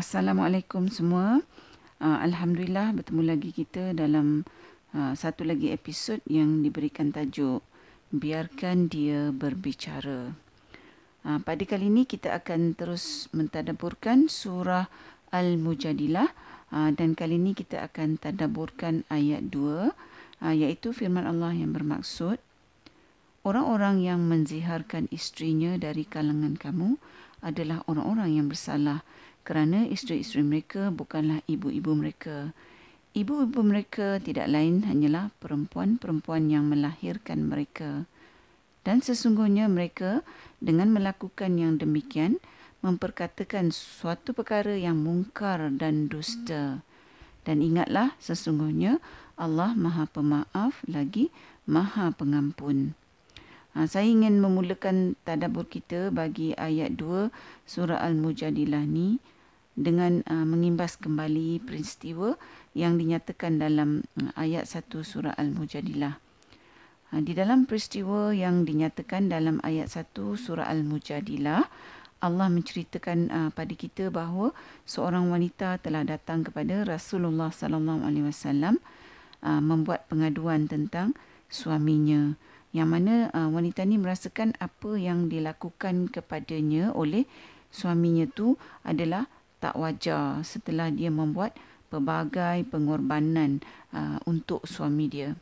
Assalamualaikum semua. Uh, Alhamdulillah bertemu lagi kita dalam uh, satu lagi episod yang diberikan tajuk Biarkan Dia Berbicara. Uh, pada kali ini kita akan terus mentadaburkan surah Al-Mujadilah uh, dan kali ini kita akan tadaburkan ayat 2 uh, iaitu firman Allah yang bermaksud Orang-orang yang menziharkan istrinya dari kalangan kamu adalah orang-orang yang bersalah kerana isteri-isteri mereka bukanlah ibu-ibu mereka. Ibu-ibu mereka tidak lain hanyalah perempuan-perempuan yang melahirkan mereka. Dan sesungguhnya mereka dengan melakukan yang demikian memperkatakan suatu perkara yang mungkar dan dusta. Dan ingatlah sesungguhnya Allah Maha Pemaaf lagi Maha Pengampun. Ha, saya ingin memulakan tadabur kita bagi ayat 2 surah Al-Mujadilah ni dengan uh, mengimbas kembali peristiwa yang dinyatakan dalam uh, ayat 1 surah Al-Mujadilah. Uh, di dalam peristiwa yang dinyatakan dalam ayat 1 surah Al-Mujadilah, Allah menceritakan uh, pada kita bahawa seorang wanita telah datang kepada Rasulullah sallallahu alaihi wasallam membuat pengaduan tentang suaminya yang mana uh, wanita ini merasakan apa yang dilakukan kepadanya oleh suaminya tu adalah tak wajar setelah dia membuat pelbagai pengorbanan uh, untuk suami dia.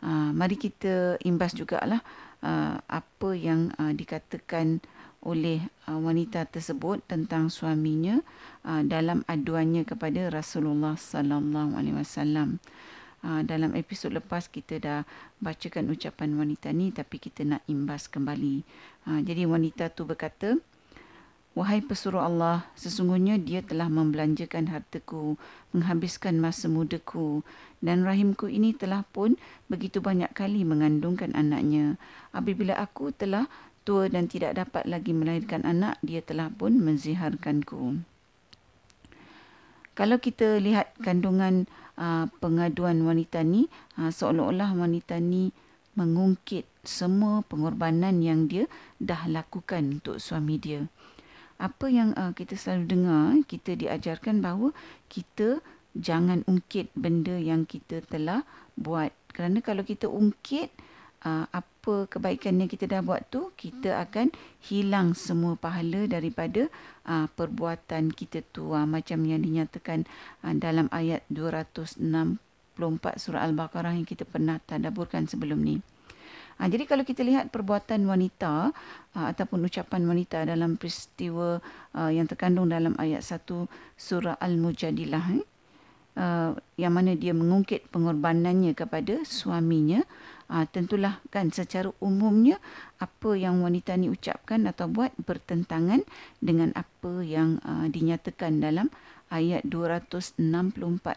Uh, mari kita imbas jugalah uh, apa yang uh, dikatakan oleh uh, wanita tersebut tentang suaminya uh, dalam aduannya kepada Rasulullah sallallahu alaihi wasallam. Uh, dalam episod lepas kita dah bacakan ucapan wanita ni tapi kita nak imbas kembali. Uh, jadi wanita tu berkata, Wahai pesuruh Allah, sesungguhnya dia telah membelanjakan hartaku, menghabiskan masa mudaku dan rahimku ini telah pun begitu banyak kali mengandungkan anaknya. Apabila aku telah tua dan tidak dapat lagi melahirkan anak, dia telah pun menziharkanku. Kalau kita lihat kandungan uh, pengaduan wanita ni, uh, seolah-olah wanita ni mengungkit semua pengorbanan yang dia dah lakukan untuk suami dia. Apa yang uh, kita selalu dengar kita diajarkan bahawa kita jangan ungkit benda yang kita telah buat. Kerana kalau kita ungkit apa kebaikan yang kita dah buat tu kita akan hilang semua pahala daripada uh, perbuatan kita tu. Uh, macam yang dinyatakan uh, dalam ayat 264 surah al-baqarah yang kita pernah tadabburkan sebelum ni. Ha, jadi kalau kita lihat perbuatan wanita uh, ataupun ucapan wanita dalam peristiwa uh, yang terkandung dalam ayat 1 surah Al-Mujadilah eh, uh, yang mana dia mengungkit pengorbanannya kepada suaminya uh, tentulah kan secara umumnya apa yang wanita ni ucapkan atau buat bertentangan dengan apa yang uh, dinyatakan dalam ayat 264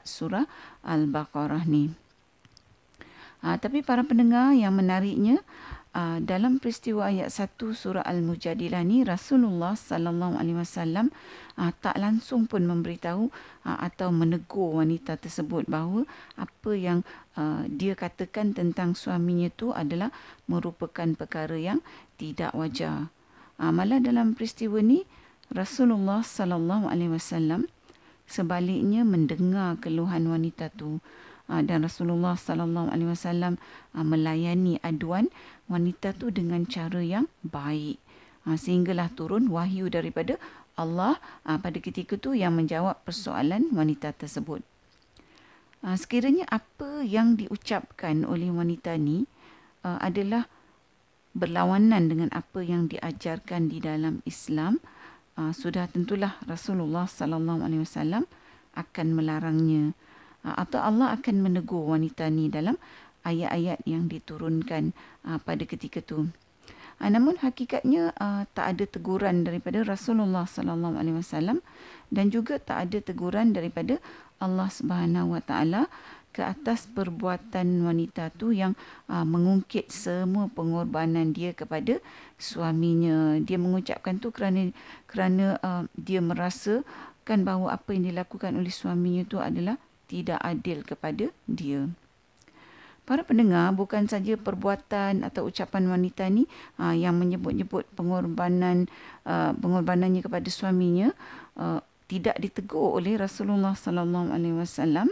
surah Al-Baqarah ni. Uh, tapi para pendengar yang menariknya uh, dalam peristiwa ayat 1 surah Al-Mujadilah ni Rasulullah sallallahu alaihi wasallam uh, tak langsung pun memberitahu uh, atau menegur wanita tersebut bahawa apa yang uh, dia katakan tentang suaminya tu adalah merupakan perkara yang tidak wajar. Uh, malah dalam peristiwa ni Rasulullah sallallahu alaihi wasallam sebaliknya mendengar keluhan wanita tu Ah, dan Rasulullah sallallahu alaihi wasallam ah, melayani aduan wanita tu dengan cara yang baik ah, sehinggalah turun wahyu daripada Allah pada ketika tu yang menjawab persoalan wanita tersebut. Sekiranya apa yang diucapkan oleh wanita ni adalah berlawanan dengan apa yang diajarkan di dalam Islam, sudah tentulah Rasulullah sallallahu alaihi wasallam akan melarangnya. Ha, atau Allah akan menegur wanita ni dalam ayat-ayat yang diturunkan uh, pada ketika itu. Uh, namun hakikatnya tak ada teguran daripada Rasulullah sallallahu alaihi wasallam dan juga tak ada teguran daripada Allah Subhanahu wa taala ke atas perbuatan wanita tu yang mengungkit semua pengorbanan dia kepada suaminya. Dia mengucapkan tu kerana kerana dia merasa kan bahawa apa yang dilakukan oleh suaminya tu adalah tidak adil kepada dia. Para pendengar, bukan saja perbuatan atau ucapan wanita ni uh, yang menyebut-nyebut pengorbanan uh, pengorbanannya kepada suaminya, uh, tidak ditegur oleh Rasulullah sallallahu alaihi wasallam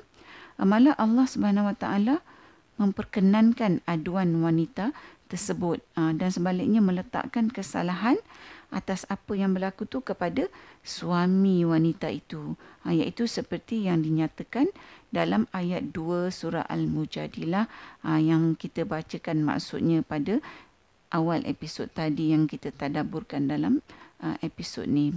malah Allah Subhanahu wa taala memperkenankan aduan wanita tersebut uh, dan sebaliknya meletakkan kesalahan atas apa yang berlaku tu kepada suami wanita itu. Uh, iaitu seperti yang dinyatakan dalam ayat 2 surah al-mujadilah uh, yang kita bacakan maksudnya pada awal episod tadi yang kita tadaburkan dalam uh, episod ni.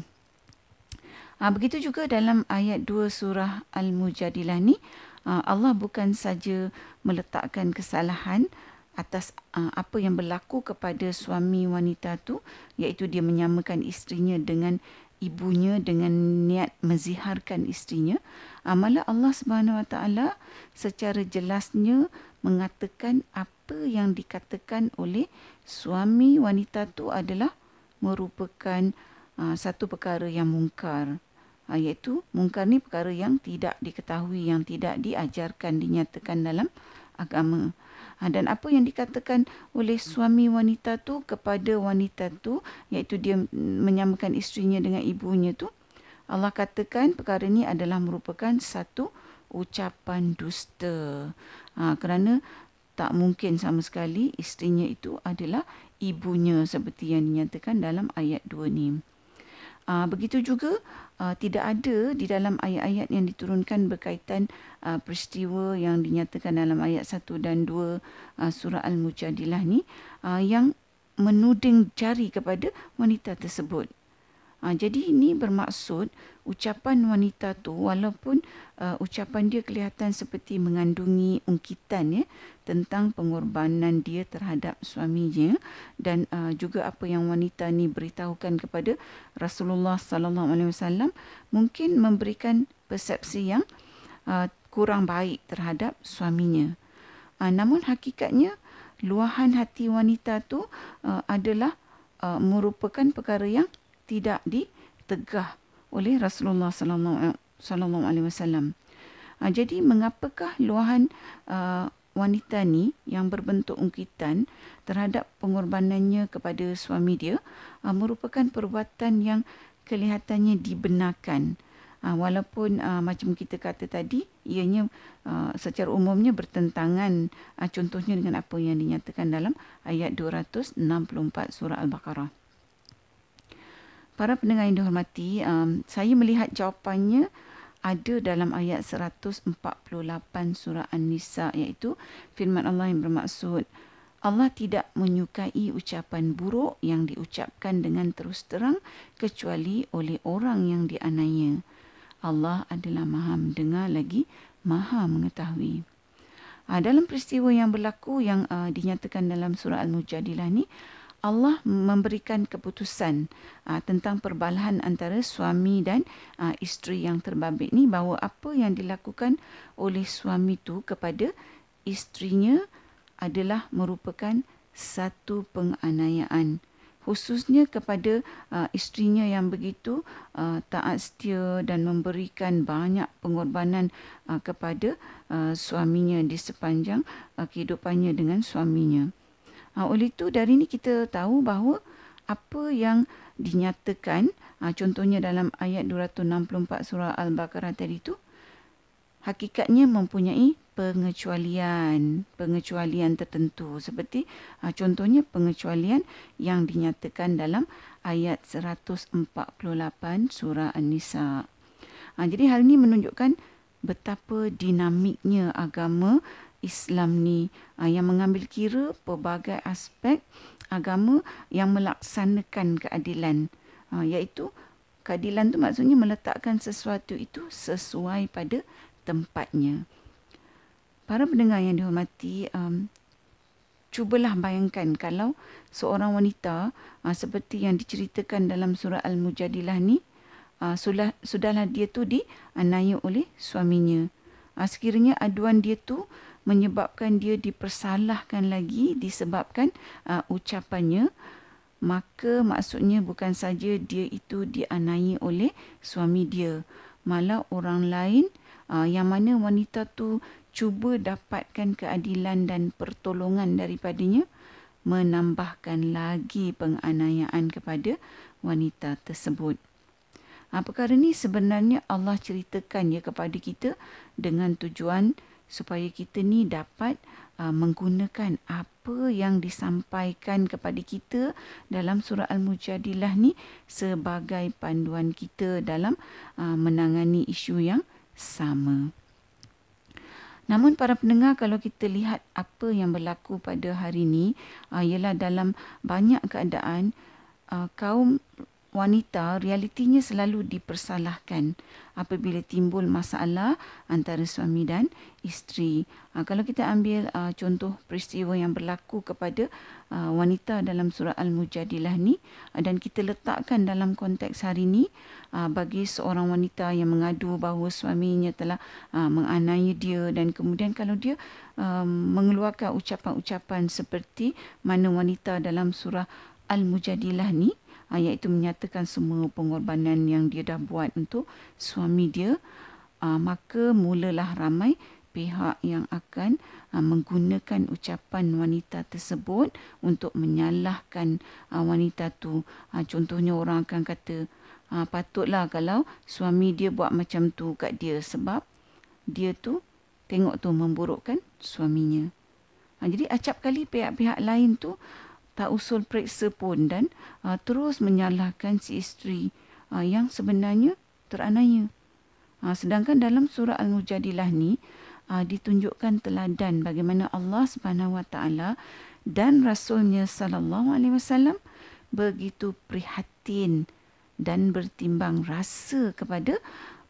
Ha, begitu juga dalam ayat 2 surah Al-Mujadilah ni uh, Allah bukan saja meletakkan kesalahan atas uh, apa yang berlaku kepada suami wanita tu iaitu dia menyamakan isterinya dengan ibunya dengan niat menziharkan isterinya. Uh, malah Allah Subhanahu Wa Taala secara jelasnya mengatakan apa yang dikatakan oleh suami wanita tu adalah merupakan uh, satu perkara yang mungkar. Uh, iaitu mungkar ni perkara yang tidak diketahui yang tidak diajarkan dinyatakan dalam agama uh, dan apa yang dikatakan oleh suami wanita tu kepada wanita tu iaitu dia menyamakan isterinya dengan ibunya tu Allah katakan perkara ini adalah merupakan satu ucapan dusta uh, kerana tak mungkin sama sekali isterinya itu adalah ibunya seperti yang dinyatakan dalam ayat 2 ni. Uh, begitu juga uh, tidak ada di dalam ayat-ayat yang diturunkan berkaitan uh, peristiwa yang dinyatakan dalam ayat 1 dan 2 uh, surah Al-Mujadilah ni uh, yang menuding jari kepada wanita tersebut. Uh, jadi ini bermaksud ucapan wanita tu walaupun uh, ucapan dia kelihatan seperti mengandungi ungkitan ya tentang pengorbanan dia terhadap suaminya dan uh, juga apa yang wanita ni beritahukan kepada Rasulullah sallallahu alaihi wasallam mungkin memberikan persepsi yang uh, kurang baik terhadap suaminya. Uh, namun hakikatnya luahan hati wanita tu uh, adalah uh, merupakan perkara yang tidak ditegah oleh Rasulullah sallallahu alaihi wasallam. Ah, jadi mengapakah luahan uh, wanita ni yang berbentuk ungkitan terhadap pengorbanannya kepada suami dia uh, merupakan perbuatan yang kelihatannya dibenarkan. Uh, walaupun uh, macam kita kata tadi ianya uh, secara umumnya bertentangan uh, contohnya dengan apa yang dinyatakan dalam ayat 264 surah Al-Baqarah. Para pendengar yang dihormati, um, saya melihat jawapannya ada dalam ayat 148 surah An-Nisa iaitu firman Allah yang bermaksud Allah tidak menyukai ucapan buruk yang diucapkan dengan terus terang kecuali oleh orang yang dianaya. Allah adalah maha mendengar lagi maha mengetahui. Uh, dalam peristiwa yang berlaku yang uh, dinyatakan dalam surah Al-Mujadilah ni, Allah memberikan keputusan uh, tentang perbalahan antara suami dan uh, isteri yang terbabit ni bahawa apa yang dilakukan oleh suami tu kepada isterinya adalah merupakan satu penganiayaan khususnya kepada uh, isterinya yang begitu uh, taat setia dan memberikan banyak pengorbanan uh, kepada uh, suaminya di sepanjang uh, kehidupannya dengan suaminya. Ha, oleh itu dari ini kita tahu bahawa apa yang dinyatakan ha, contohnya dalam ayat 264 surah Al-Baqarah tadi itu hakikatnya mempunyai pengecualian pengecualian tertentu seperti ha, contohnya pengecualian yang dinyatakan dalam ayat 148 surah An-Nisa. Ha, jadi hal ini menunjukkan betapa dinamiknya agama Islam ni uh, yang mengambil kira pelbagai aspek agama yang melaksanakan keadilan. Uh, iaitu keadilan tu maksudnya meletakkan sesuatu itu sesuai pada tempatnya. Para pendengar yang dihormati um, cubalah bayangkan kalau seorang wanita uh, seperti yang diceritakan dalam surah al-mujadilah ni uh, sudah sudahlah dia tu dianiaya oleh suaminya. Uh, sekiranya aduan dia tu menyebabkan dia dipersalahkan lagi disebabkan uh, ucapannya maka maksudnya bukan saja dia itu dianai oleh suami dia malah orang lain uh, yang mana wanita tu cuba dapatkan keadilan dan pertolongan daripadanya menambahkan lagi penganiayaan kepada wanita tersebut. Ha, perkara ni sebenarnya Allah ceritakan ya kepada kita dengan tujuan supaya kita ni dapat uh, menggunakan apa yang disampaikan kepada kita dalam surah Al-Mujadilah ni sebagai panduan kita dalam uh, menangani isu yang sama. Namun para pendengar kalau kita lihat apa yang berlaku pada hari ini uh, ialah dalam banyak keadaan uh, kaum wanita realitinya selalu dipersalahkan apabila timbul masalah antara suami dan isteri. Uh, kalau kita ambil uh, contoh peristiwa yang berlaku kepada uh, wanita dalam surah Al-Mujadilah ni uh, dan kita letakkan dalam konteks hari ini uh, bagi seorang wanita yang mengadu bahawa suaminya telah uh, menganiaya dia dan kemudian kalau dia um, mengeluarkan ucapan-ucapan seperti mana wanita dalam surah Al-Mujadilah ni uh, iaitu menyatakan semua pengorbanan yang dia dah buat untuk suami dia uh, maka mulalah ramai pihak yang akan uh, menggunakan ucapan wanita tersebut untuk menyalahkan uh, wanita tu. Uh, contohnya orang akan kata uh, patutlah kalau suami dia buat macam tu kat dia sebab dia tu tengok tu memburukkan suaminya. Uh, jadi acap kali pihak-pihak lain tu tak usul periksa pun dan uh, terus menyalahkan si isteri uh, yang sebenarnya teranaya. Uh, sedangkan dalam surah Al-Mujadilah ni uh, ditunjukkan teladan bagaimana Allah Subhanahu Wa Taala dan Rasulnya Sallallahu Alaihi Wasallam begitu prihatin dan bertimbang rasa kepada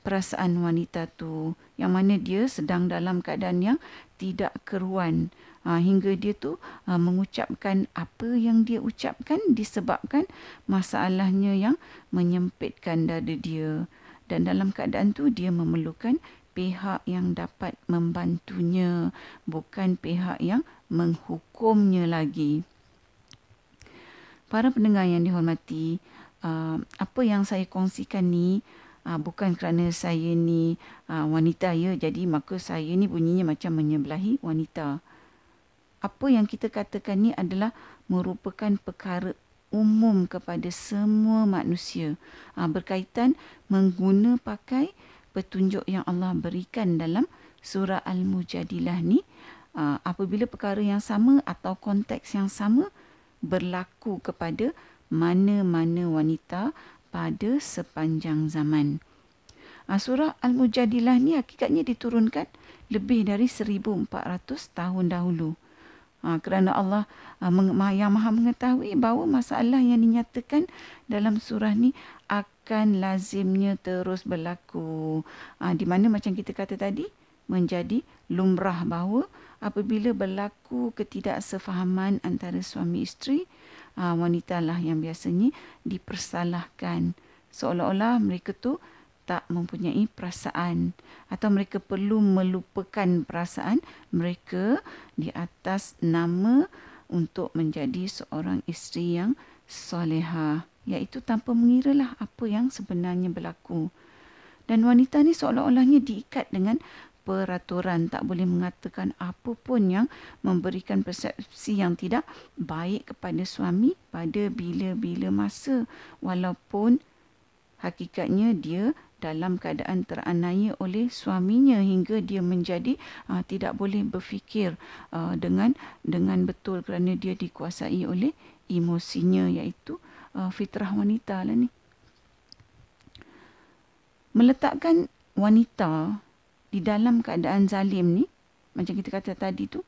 perasaan wanita tu yang mana dia sedang dalam keadaan yang tidak keruan uh, hingga dia tu uh, mengucapkan apa yang dia ucapkan disebabkan masalahnya yang menyempitkan dada dia. Dan dalam keadaan tu dia memerlukan pihak yang dapat membantunya bukan pihak yang menghukumnya lagi. Para pendengar yang dihormati uh, apa yang saya kongsikan ni bukan kerana saya ni wanita ya jadi maka saya ni bunyinya macam menyebelahi wanita apa yang kita katakan ni adalah merupakan perkara umum kepada semua manusia uh, berkaitan mengguna pakai petunjuk yang Allah berikan dalam surah Al-Mujadilah ni uh, apabila perkara yang sama atau konteks yang sama berlaku kepada mana-mana wanita pada sepanjang zaman. Uh, surah Al-Mujadilah ni hakikatnya diturunkan lebih dari 1400 tahun dahulu. Uh, kerana Allah uh, yang maha mengetahui bahawa masalah yang dinyatakan dalam surah ni akan lazimnya terus berlaku. Uh, di mana macam kita kata tadi menjadi lumrah bahawa apabila berlaku ketidaksefahaman antara suami isteri uh, wanita lah yang biasanya dipersalahkan seolah-olah mereka tu tak mempunyai perasaan. Atau mereka perlu melupakan perasaan mereka di atas nama untuk menjadi seorang isteri yang soleha iaitu tanpa mengiralah apa yang sebenarnya berlaku. Dan wanita ni seolah-olahnya diikat dengan peraturan. Tak boleh mengatakan apa pun yang memberikan persepsi yang tidak baik kepada suami pada bila-bila masa. Walaupun hakikatnya dia dalam keadaan teranaya oleh suaminya hingga dia menjadi uh, tidak boleh berfikir uh, dengan dengan betul kerana dia dikuasai oleh emosinya iaitu uh, fitrah wanita lah ni. Meletakkan wanita di dalam keadaan zalim ni macam kita kata tadi tu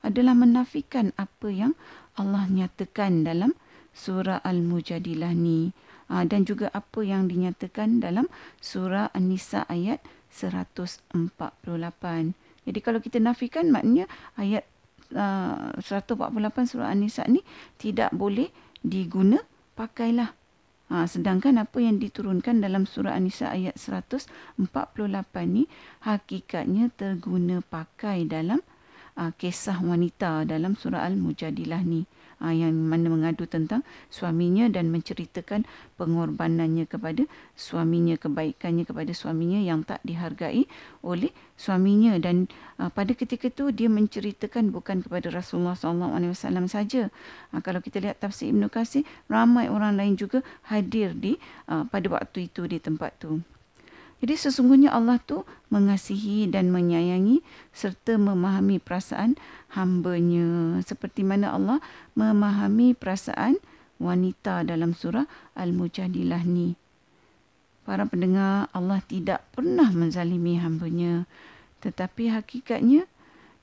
adalah menafikan apa yang Allah nyatakan dalam surah Al-Mujadilah ni ha, dan juga apa yang dinyatakan dalam surah An-Nisa ayat 148. Jadi kalau kita nafikan maknanya ayat uh, 148 surah An-Nisa ni tidak boleh diguna pakailah Ha, sedangkan apa yang diturunkan dalam surah An-Nisa ayat 148 ni hakikatnya terguna pakai dalam uh, kisah wanita dalam surah Al-Mujadilah ni. Uh, yang mana mengadu tentang suaminya dan menceritakan pengorbanannya kepada suaminya kebaikannya kepada suaminya yang tak dihargai oleh suaminya. Dan uh, pada ketika itu dia menceritakan bukan kepada Rasulullah SAW saja. Uh, kalau kita lihat tafsir Ibnu Katsir ramai orang lain juga hadir di uh, pada waktu itu di tempat tu jadi sesungguhnya Allah tu mengasihi dan menyayangi serta memahami perasaan hambanya. Seperti mana Allah memahami perasaan wanita dalam surah Al-Mujadilah ni. Para pendengar, Allah tidak pernah menzalimi hambanya. Tetapi hakikatnya,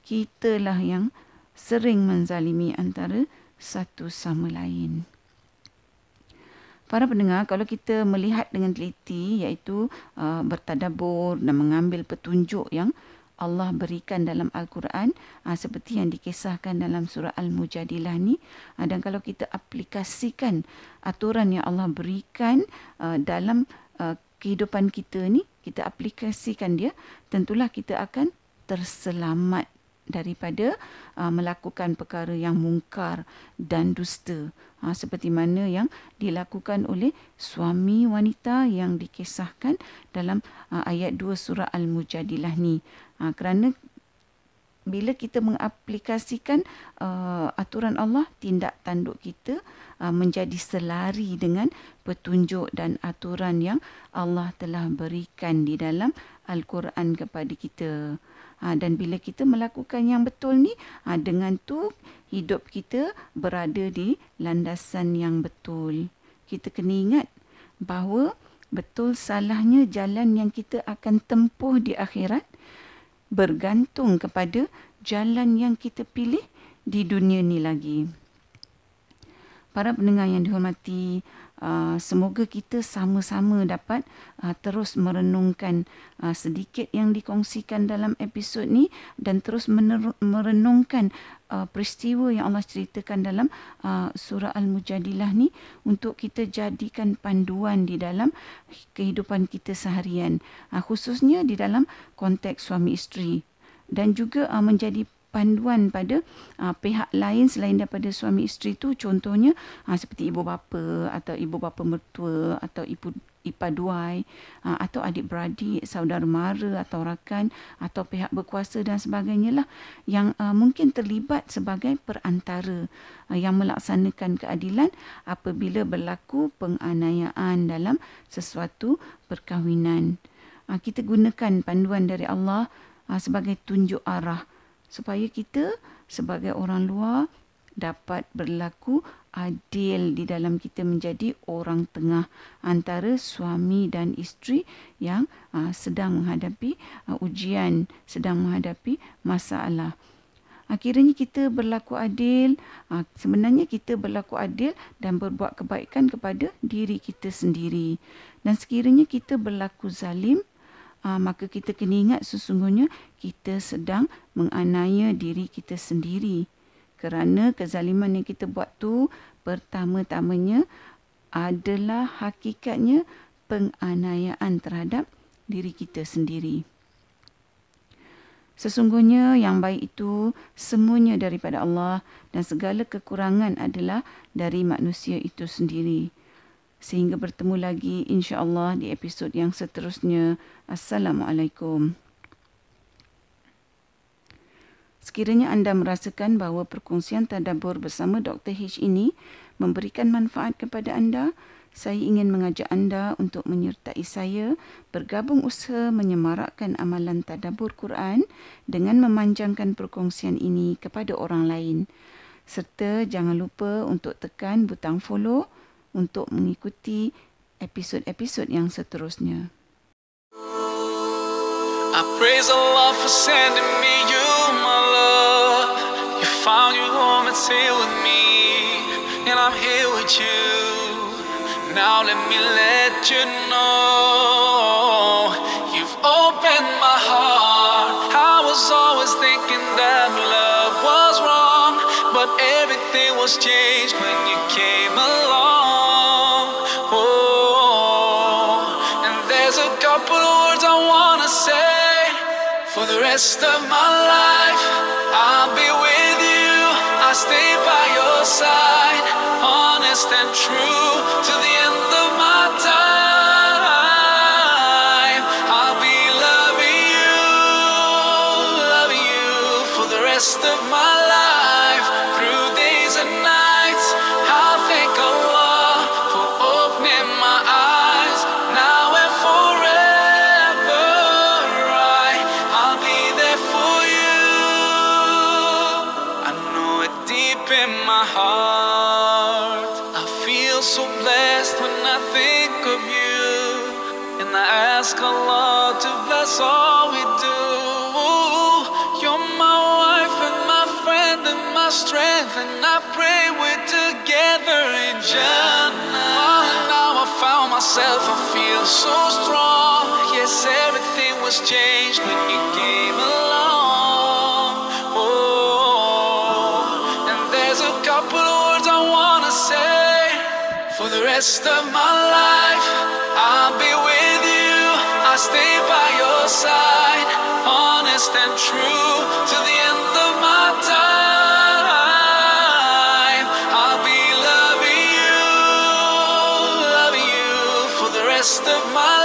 kitalah yang sering menzalimi antara satu sama lain. Para pendengar, kalau kita melihat dengan teliti iaitu uh, bertadabur dan mengambil petunjuk yang Allah berikan dalam Al-Quran uh, seperti yang dikisahkan dalam surah Al-Mujadilah ni uh, dan kalau kita aplikasikan aturan yang Allah berikan uh, dalam uh, kehidupan kita ni kita aplikasikan dia tentulah kita akan terselamat daripada uh, melakukan perkara yang mungkar dan dusta ha, seperti mana yang dilakukan oleh suami wanita yang dikisahkan dalam uh, ayat 2 surah Al-Mujadilah ni ha, kerana bila kita mengaplikasikan uh, aturan Allah tindak tanduk kita uh, menjadi selari dengan petunjuk dan aturan yang Allah telah berikan di dalam Al-Quran kepada kita. Ha, dan bila kita melakukan yang betul ni, ha, dengan tu hidup kita berada di landasan yang betul. Kita kena ingat bahawa betul salahnya jalan yang kita akan tempuh di akhirat bergantung kepada jalan yang kita pilih di dunia ni lagi. Para pendengar yang dihormati, Uh, semoga kita sama-sama dapat uh, terus merenungkan uh, sedikit yang dikongsikan dalam episod ni dan terus merenungkan uh, peristiwa yang Allah ceritakan dalam uh, surah Al-Mujadilah ni untuk kita jadikan panduan di dalam kehidupan kita seharian. Uh, khususnya di dalam konteks suami isteri dan juga uh, menjadi panduan pada uh, pihak lain selain daripada suami isteri tu contohnya uh, seperti ibu bapa atau ibu bapa mertua atau ibu ipaduai uh, atau adik beradik saudara mara atau rakan atau pihak berkuasa dan sebagainya lah yang uh, mungkin terlibat sebagai perantara uh, yang melaksanakan keadilan apabila berlaku penganiayaan dalam sesuatu perkahwinan. Uh, kita gunakan panduan dari Allah uh, sebagai tunjuk arah supaya kita sebagai orang luar dapat berlaku adil di dalam kita menjadi orang tengah antara suami dan isteri yang uh, sedang menghadapi uh, ujian, sedang menghadapi masalah. Akhirnya kita berlaku adil, uh, sebenarnya kita berlaku adil dan berbuat kebaikan kepada diri kita sendiri. Dan sekiranya kita berlaku zalim, uh, maka kita kena ingat sesungguhnya kita sedang menganiaya diri kita sendiri. Kerana kezaliman yang kita buat tu pertama-tamanya adalah hakikatnya penganiayaan terhadap diri kita sendiri. Sesungguhnya yang baik itu semuanya daripada Allah dan segala kekurangan adalah dari manusia itu sendiri. Sehingga bertemu lagi insya-Allah di episod yang seterusnya. Assalamualaikum. Sekiranya anda merasakan bahawa perkongsian tadabbur bersama Dr. H ini memberikan manfaat kepada anda, saya ingin mengajak anda untuk menyertai saya bergabung usaha menyemarakkan amalan tadabbur Quran dengan memanjangkan perkongsian ini kepada orang lain. Serta jangan lupa untuk tekan butang follow untuk mengikuti episod-episod yang seterusnya. I praise Allah for sending me you, my love. You found your home, it's here with me, and I'm here with you. Now let me let you know you've opened my heart. I was always thinking that love was wrong, but everything was changed when you came along. Rest of my life, I'll be with you. I stay by your side, honest and true to the end ask Allah to bless all we do. You're my wife and my friend and my strength. And I pray we're together in Jannah. Oh, now I found myself, I feel so strong. Yes, everything was changed when you came along. Oh, and there's a couple of words I wanna say. For the rest of my life, I'll stay by your side, honest and true to the end of my time. I'll be loving you, loving you for the rest of my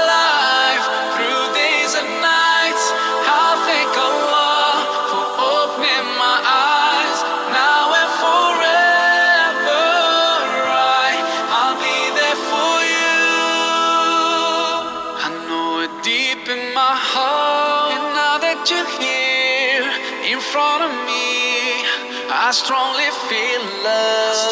feel love.